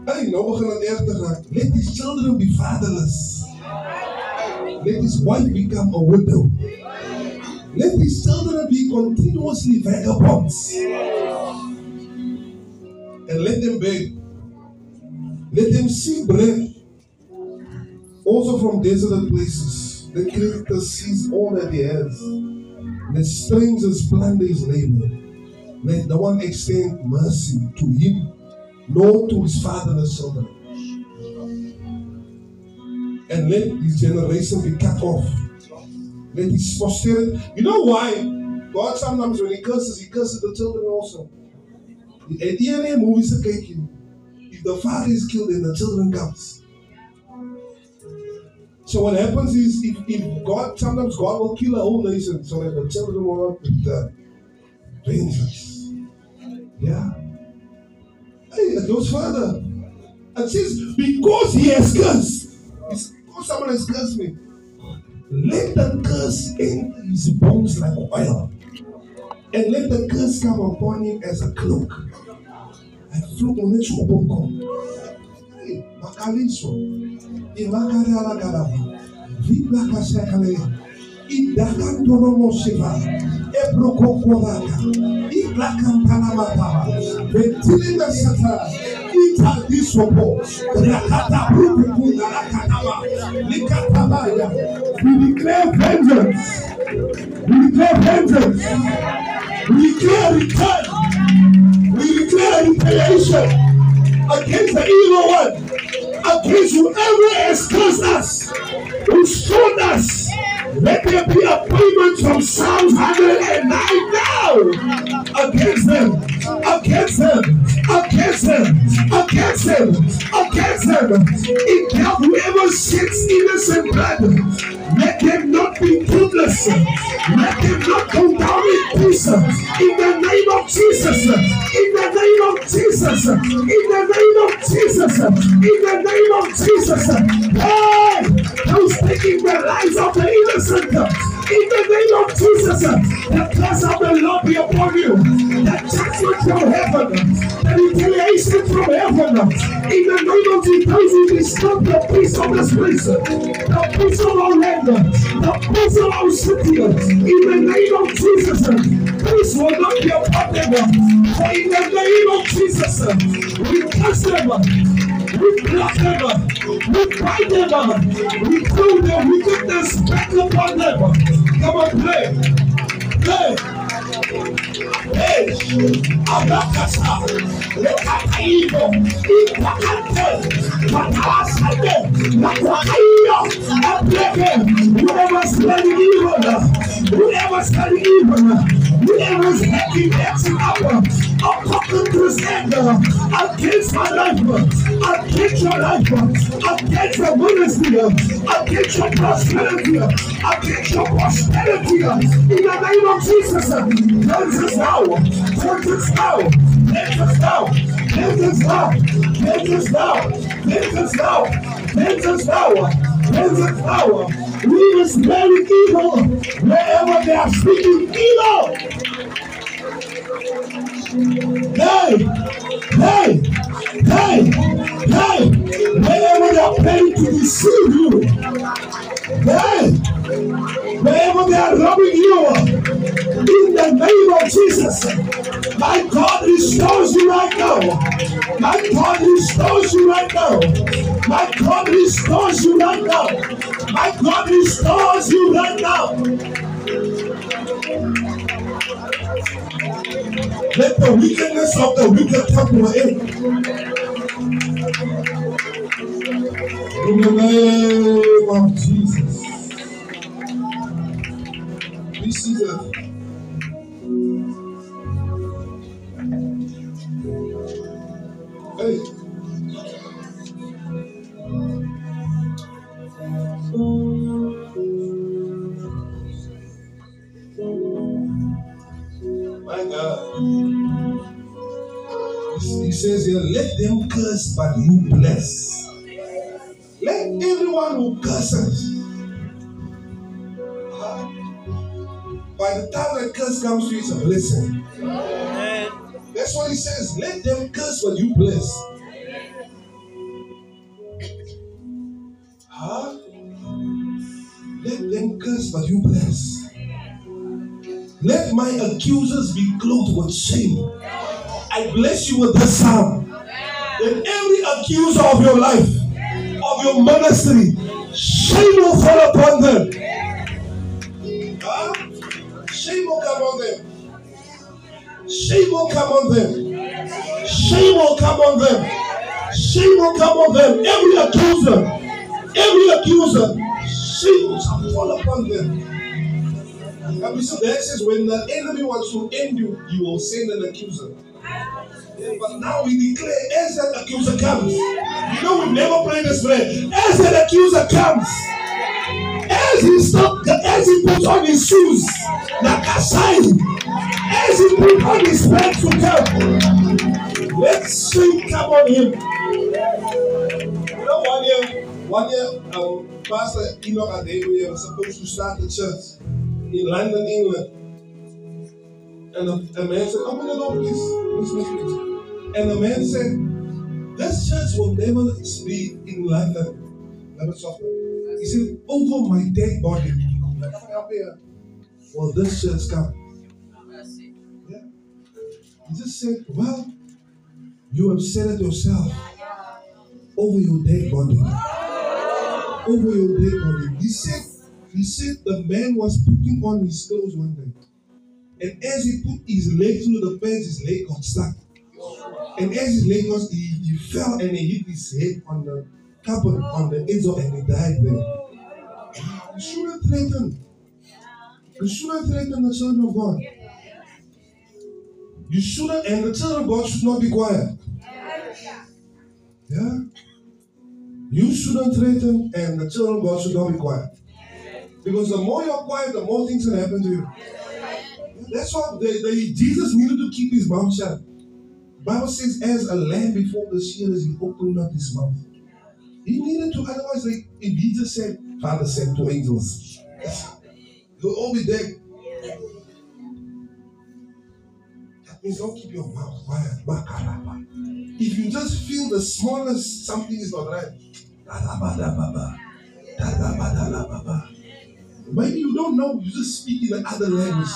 Hey, nou begin het erg te. Let his children be fatherless. Let his wife become a widow. Let his children be continuously vagabonds. And let them beg. Let them seek bread. Also from desolate places. The Creator sees all that he has. Let strangers plunder his labor. Let no one extend mercy to him, nor to his fatherless children. And let his generation be cut off. Let his posterity. You know why? God sometimes when he curses, he curses the children also. The of movies are taking. The father is killed, and the children comes. So what happens is if, if God sometimes God will kill a whole nation so that the children will not return. Vengeance. Yeah. Hey, it goes further. And says, because he has cursed. Because someone has cursed me. Let the curse enter his bones like oil. And let the curse come upon him as a cloak. Fluminense Rubocon. Macaliso. Imacarealagadaba. Vibra Casacaleia. Idacantoromosheva. Ebrococorada. Ibracantanamataba. Ventilina Satara. Itadisopo. Rakata Rubicunda Rakataba. Licatabaya. We declare vengeance. We declare vengeance. We declare return. We declare retaliation against the evil one, against whoever has cursed us, who stoned us. Let there be a payment from Psalms 109 now against them, against them, against them, against them, against them. If there whoever sheds innocent blood, let them not be guiltless. Let them not go down in peace. In the name of Jesus. In the name of Jesus. In the name of Jesus. In the name of Jesus. Hey, who's taking the lives of the innocent? In the name of Jesus, the curse of the Lord be upon you. The judgment from heaven, the retaliation from heaven. In the name of Jesus, we disturb the peace of this place, the peace of our land, the peace of our city. In the name of Jesus, peace will not be upon them. For in the name of Jesus, we curse them. We block them. We fight them. We throw their wickedness back upon them. Come on, play. Play. Hey, Abakasa, Lekakaibo, Ipakante, Makasade, Makwakaiyo, Apleke, whoever studying evil, whoever studying evil, whoever studying next hour, his against my life, against your life, against your ministry, against your prosperity, against your prosperity, in the name of Jesus. Vengeance now. Vengeance now. Vengeance now. Vengeance now. Vengeance now. Vengeance now. Vengeance now. Vengeance now. We is very evil wherever they are speaking evil. Hey, hey, hey, hey, wherever they are planning to deceive you. Hey, wherever they are robbing you in the name of Jesus. My God restores you right now. My God restores you right now. My God restores you right now. My God restores you right now. Let the wickedness of the wicked come to an end. In the name of Jesus. Is a Hey. Says here, let them curse, but you bless. Let everyone who curses. Ah. By the time that curse comes to you, it's a blessing. That's what he says. Let them curse, but you bless. Huh? Let them curse, but you bless. Let my accusers be clothed with shame. I bless you with this psalm. That every accuser of your life, of your ministry, shame will fall upon them. Huh? Shame will come on them. Shame will come on them. Shame will come on them. Shame will come on them. Every accuser, every accuser, shame shall fall upon them. And Bishop Dad says, when the enemy wants to end you, you will send an accuser. But now we declare, as that accuser comes, you know we never pray this prayer. As that accuser comes, as he stop, as he puts on his shoes, sign, as he put on his pants to come, let's shame come on him. You know, one year, one year, um, Pastor Enoch Adewe was supposed to start church in London, England. And a, a man said, Open the door, please. Please, please, please. And the man said, This church will never be in London. Never suffer. He said, Over my dead body. Will this church come? Yeah. He just said, Well, you have said it yourself. Over your dead body. Over your dead body. He said, he said the man was putting on his clothes one day. And as he put his leg through the fence, his leg got stuck. And as he leg was, he, he fell and he hit his head on the cupboard on the edge of and he died there. Ah, you shouldn't threaten. You shouldn't threaten the children of God. You shouldn't, and the children of God should not be quiet. Yeah? You shouldn't threaten, and the children of God should not be quiet. Because the more you're quiet, the more things can happen to you. That's why they, Jesus needed to keep his mouth shut. Bible says, as a lamb before the shearers, he opened not his mouth. He needed to, otherwise, like, if he just said, Father sent two angels, you'll all be dead. That means don't keep your mouth quiet. If you just feel the smallest something is not right, maybe you don't know, you just speak in another language.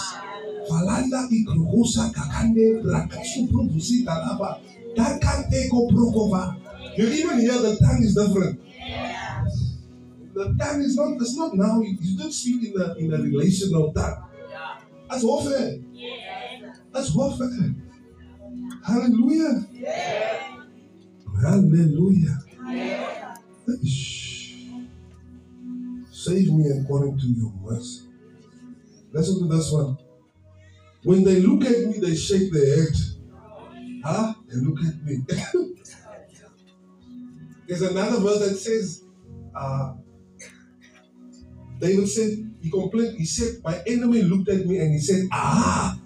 Falanda ikruhusa kakande brakasu provusi talaba. Takante ko prokova. You even hear the tongue is different. The tongue is not, it's not now, you don't speak in a, in a relational tongue. That's warfare. That's warfare. Hallelujah. Hallelujah. Save me according to your mercy. Listen to this one. When they look at me, they shake their head. Huh? They look at me. There's another verse that says, uh, David said, he complained, he said, My enemy looked at me and he said, Ah.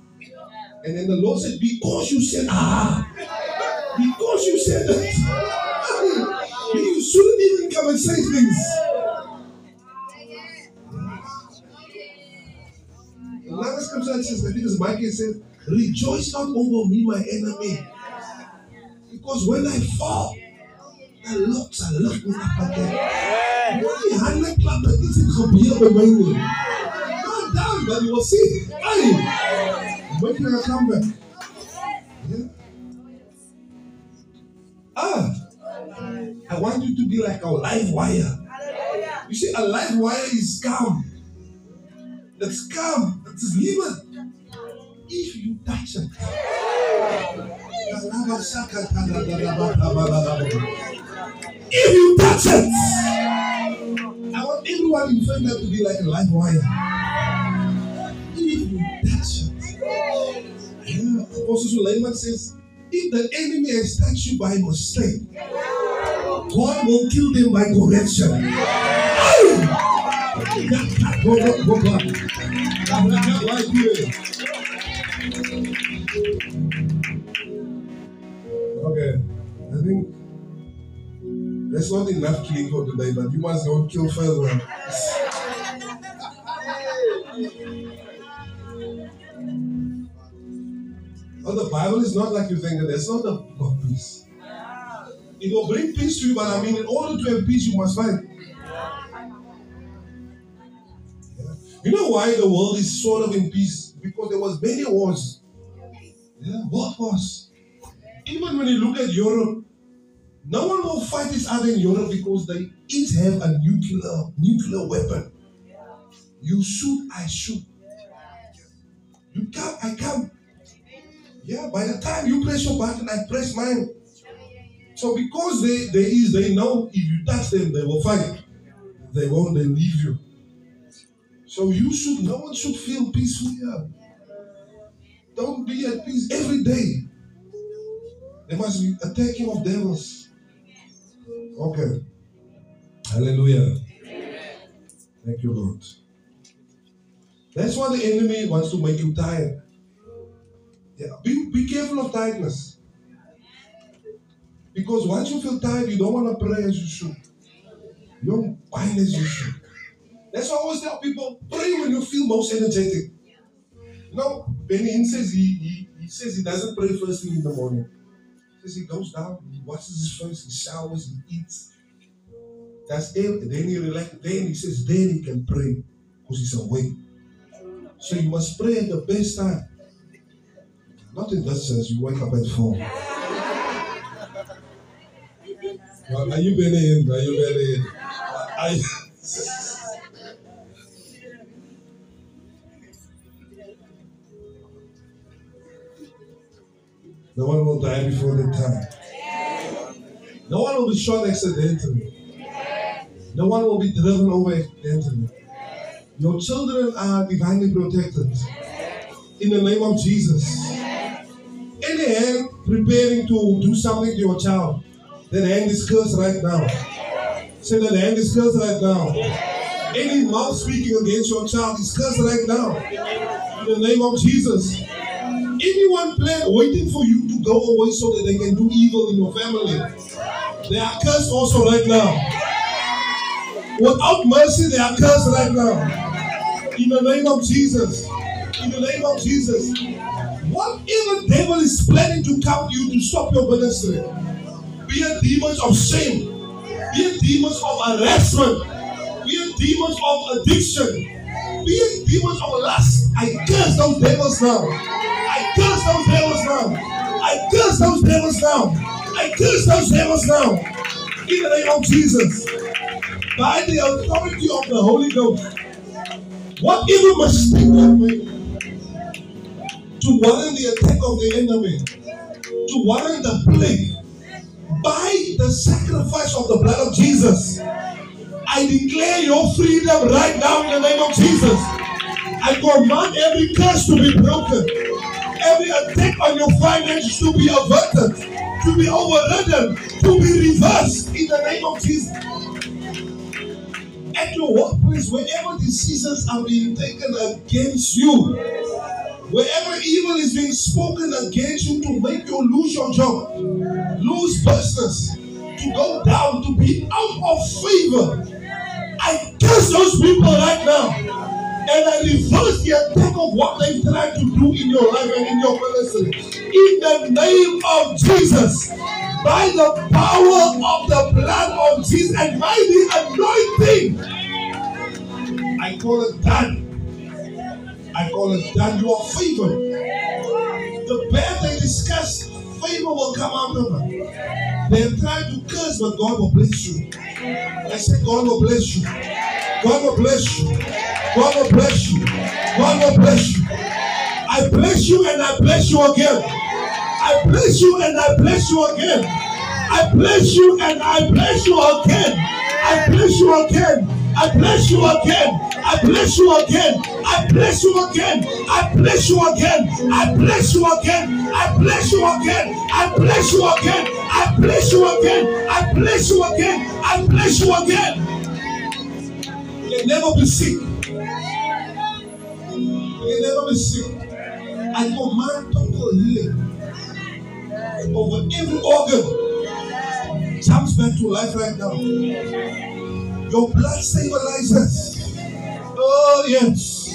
And then the Lord said, Because you said, Ah. Because you said that. you shouldn't even come and say things. Scripture says, I think it's Micah says, Rejoice not over me, my enemy. Because when I fall, the Lord shall lift me up again. Why hand clap like this is up here behind me? Not down, but you will see. Hey, when can I come back? Yeah. Ah, I want you to be like a live wire. You see, a live wire is calm. It's calm. It's liver. If you touch it. If you touch it, I want everyone in Finland to be like a live wire. If you touch it, yeah. Apostle Suleiman says, if the enemy has touched you by mistake, God will kill them by correction. Okay, I think that's not enough killing for today, but you must go kill further. Oh, the Bible is not like you think that it's not book peace. It will bring peace to you, but I mean, in order to have peace, you must fight. You know why the world is sort of in peace? Because there was many wars. Yeah, wars? Even when you look at Europe, no one will fight each other in Europe because they each have a nuclear nuclear weapon. You shoot, I shoot. You come, I come. Yeah, by the time you press your button, I press mine. So because they there is, they know if you touch them, they will fight. They won't, they leave you. So you should, no one should feel peaceful here. Don't be at peace every day. There must be attacking of devils. Okay. Hallelujah. Thank you, Lord. That's why the enemy wants to make you tired. Yeah, be, be careful of tiredness. Because once you feel tired, you don't want to pray as you should. You don't bind as you should. That's why I always tell people, pray when you feel most energetic. You know, Benny Hinn says he, he, he says he doesn't pray first thing in the morning. He says he goes down, he washes his face, he showers, he eats. That's it. Then he relax. Then he says, then he can pray because he's awake. So you must pray at the best time. Not in this church, you wake up at four. Well, are you Benny Hinn? Are you Benny Hinn? Are you- No one will die before their time. No one will be shot accidentally. No one will be driven over accidentally. Your children are divinely protected. In the name of Jesus. Any hand preparing to do something to your child, that hand is cursed right now. Say that hand is cursed right now. Any mouth speaking against your child is cursed right now. In the name of Jesus. Anyone plan waiting for you to go away so that they can do evil in your family, they are cursed also right now. Without mercy, they are cursed right now. In the name of Jesus. In the name of Jesus. Whatever devil is planning to come to you to stop your ministry, we are demons of shame, we are demons of harassment, we are demons of addiction, we are demons of lust. I curse those devils now. I curse those devils now. I curse those devils now. I curse those devils now. In the name of Jesus. By the authority of the Holy Ghost. What Whatever mistake you made to warrant the attack of the enemy, to warrant the plague, by the sacrifice of the blood of Jesus, I declare your freedom right now in the name of Jesus. I command every curse to be broken, every attack on your finances to be averted, to be overridden, to be reversed in the name of Jesus. At your workplace, wherever decisions are being taken against you, wherever evil is being spoken against you to make you lose your job, lose business, to go down, to be out of favor, I curse those people right now. And I reverse the attack of what they tried to do in your life and in your ministry. In the name of Jesus. By the power of the blood of Jesus and by the anointing. I call it done. I call it done. You are favored. The bad they discuss, favor will come out of it. They have tried to curse, but God will bless you. I said, God will bless you. God will bless you. God will bless you. God will bless you. I bless you and I bless you again. I bless you and I bless you again. I bless you and I bless you again. I bless you again. I bless you again. I bless you again. I bless you again. I bless you again. I bless you again. I bless you again. I bless you again. I bless you again. I bless you again. I bless you again. You'll never be sick. You'll never be sick. I command total healing over every organ. Jumps back to life right now. Your blood stabilizes. Oh yes.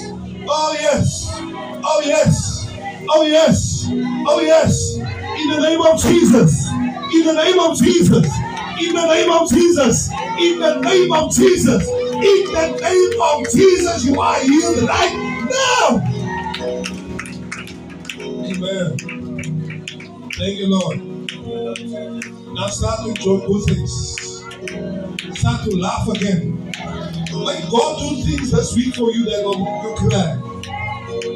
Oh yes. Oh yes. Oh yes. Oh yes. In the name of Jesus. In the name of Jesus. In the name of Jesus. In the name of Jesus. In the name of Jesus. You are healed right now. Amen. Thank you, Lord. Now start to enjoy good things. Start to laugh again. Let God do things this week for you that will make you cry.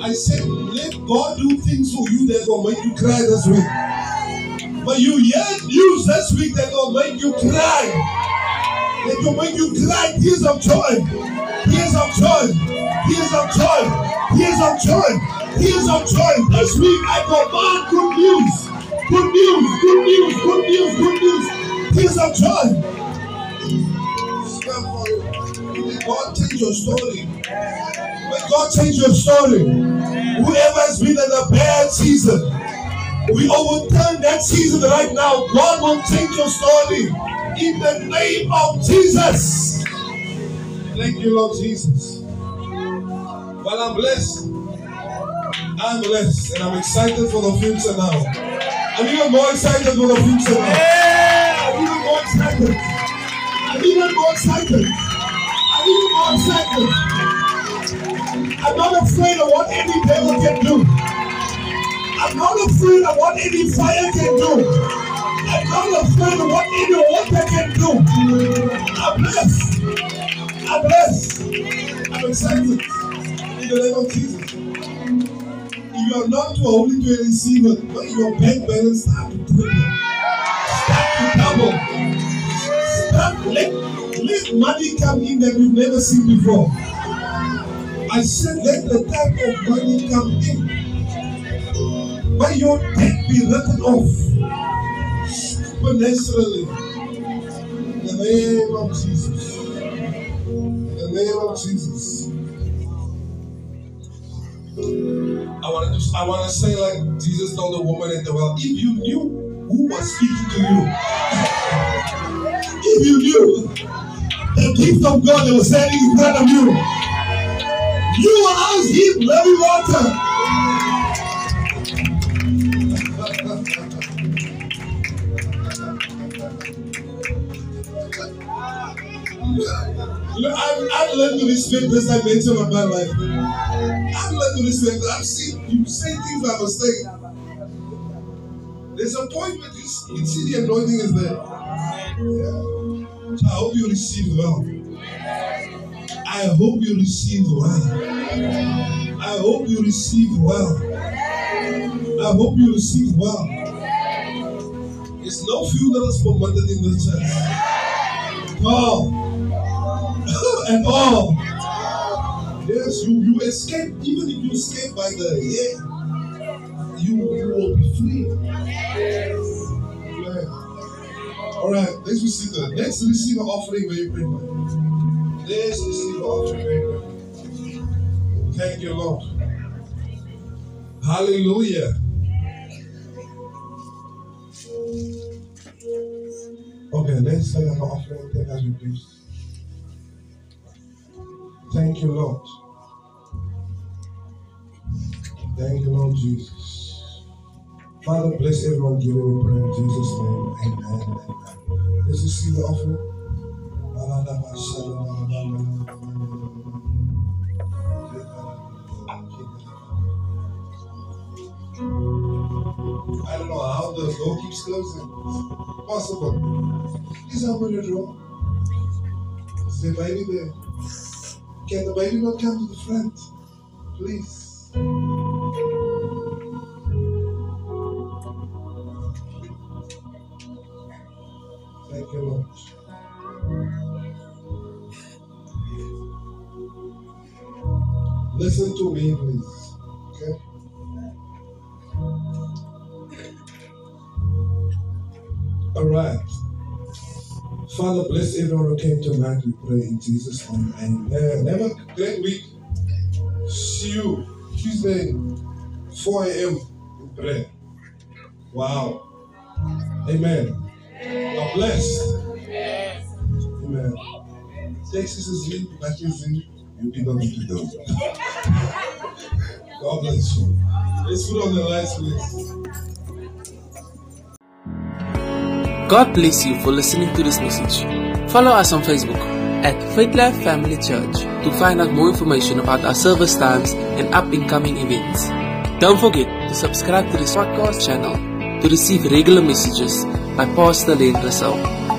I said, let God do things for you that will make you cry this week. But you yet use this week that will make you cry. That will make you cry tears of joy. Tears of joy. Tears of joy. Tears of joy. Tears of joy. This week I command good news. Good news. Good news. Good news. Good news. Tears of joy. God change your story. May God change your story. Whoever has been in a bad season, we overturn that season right now. God will change your story in the name of Jesus. Thank you, Lord Jesus. Well, I'm blessed. I'm blessed and I'm excited for the future now. I'm even more excited for the future now. I'm even more excited. I'm even more excited. I'm even more excited. I'm not afraid of what any devil can do. I'm not afraid of what any fire can do. I'm not afraid of what any water can do. I'm blessed. I'm blessed. I'm excited. In the name of Jesus. If you are not too holy to receive it, but your bank balance start to triple. Start to double. Start let, let money come in that you've never seen before. I said let the type of money come in. But your debt be written off supernaturally. In the name of Jesus. In the name of Jesus. I want to I want to say like Jesus told the woman at the well, if you knew who was speaking to you, if you knew the gift of God that was standing in front of you, you will ask him living water. Look, I've, I've learned to respect this dimension of my life. I've learned to respect. I've seen you say things I by mistake. There's a point where you, you see the anointing is there. Yeah. So I hope you receive well. I hope you receive well. I hope you receive well. I hope you receive well. It's no funerals permitted in the church. All and all. Yes, you, you escape. Even if you escape by the yeah, you, you will be free. Amen. All right, let's receive the let's receive an offering very quickly. Let's receive an offering very quickly. Thank you, Lord. Hallelujah. Okay, let's say an offering then as we please. Thank you, Lord. Thank you, Lord Jesus. Father, bless everyone giving we prayer in Jesus' name. Amen. Amen. Let's receive the offering. I don't know how the door keeps closing. Possible. Please help me to draw. Is the baby there? Can the baby not come to the front? Please. Thank you, Lord. Listen to me, please. Okay? All right. Father, bless everyone who came tonight. We pray in Jesus' name. Amen. Have a great week. See you Tuesday, 4 a.m. in prayer. Wow. Amen. God bless. Amen. Texas is in, back is in. You people need to go. God bless you. Let's put on the lights, please. God bless you for listening to this message. Follow us on Facebook at Faith Life Family Church to find out more information about our service times and up and coming events. Don't forget to subscribe to this podcast channel to receive regular messages by Pastor Lenn Ressou.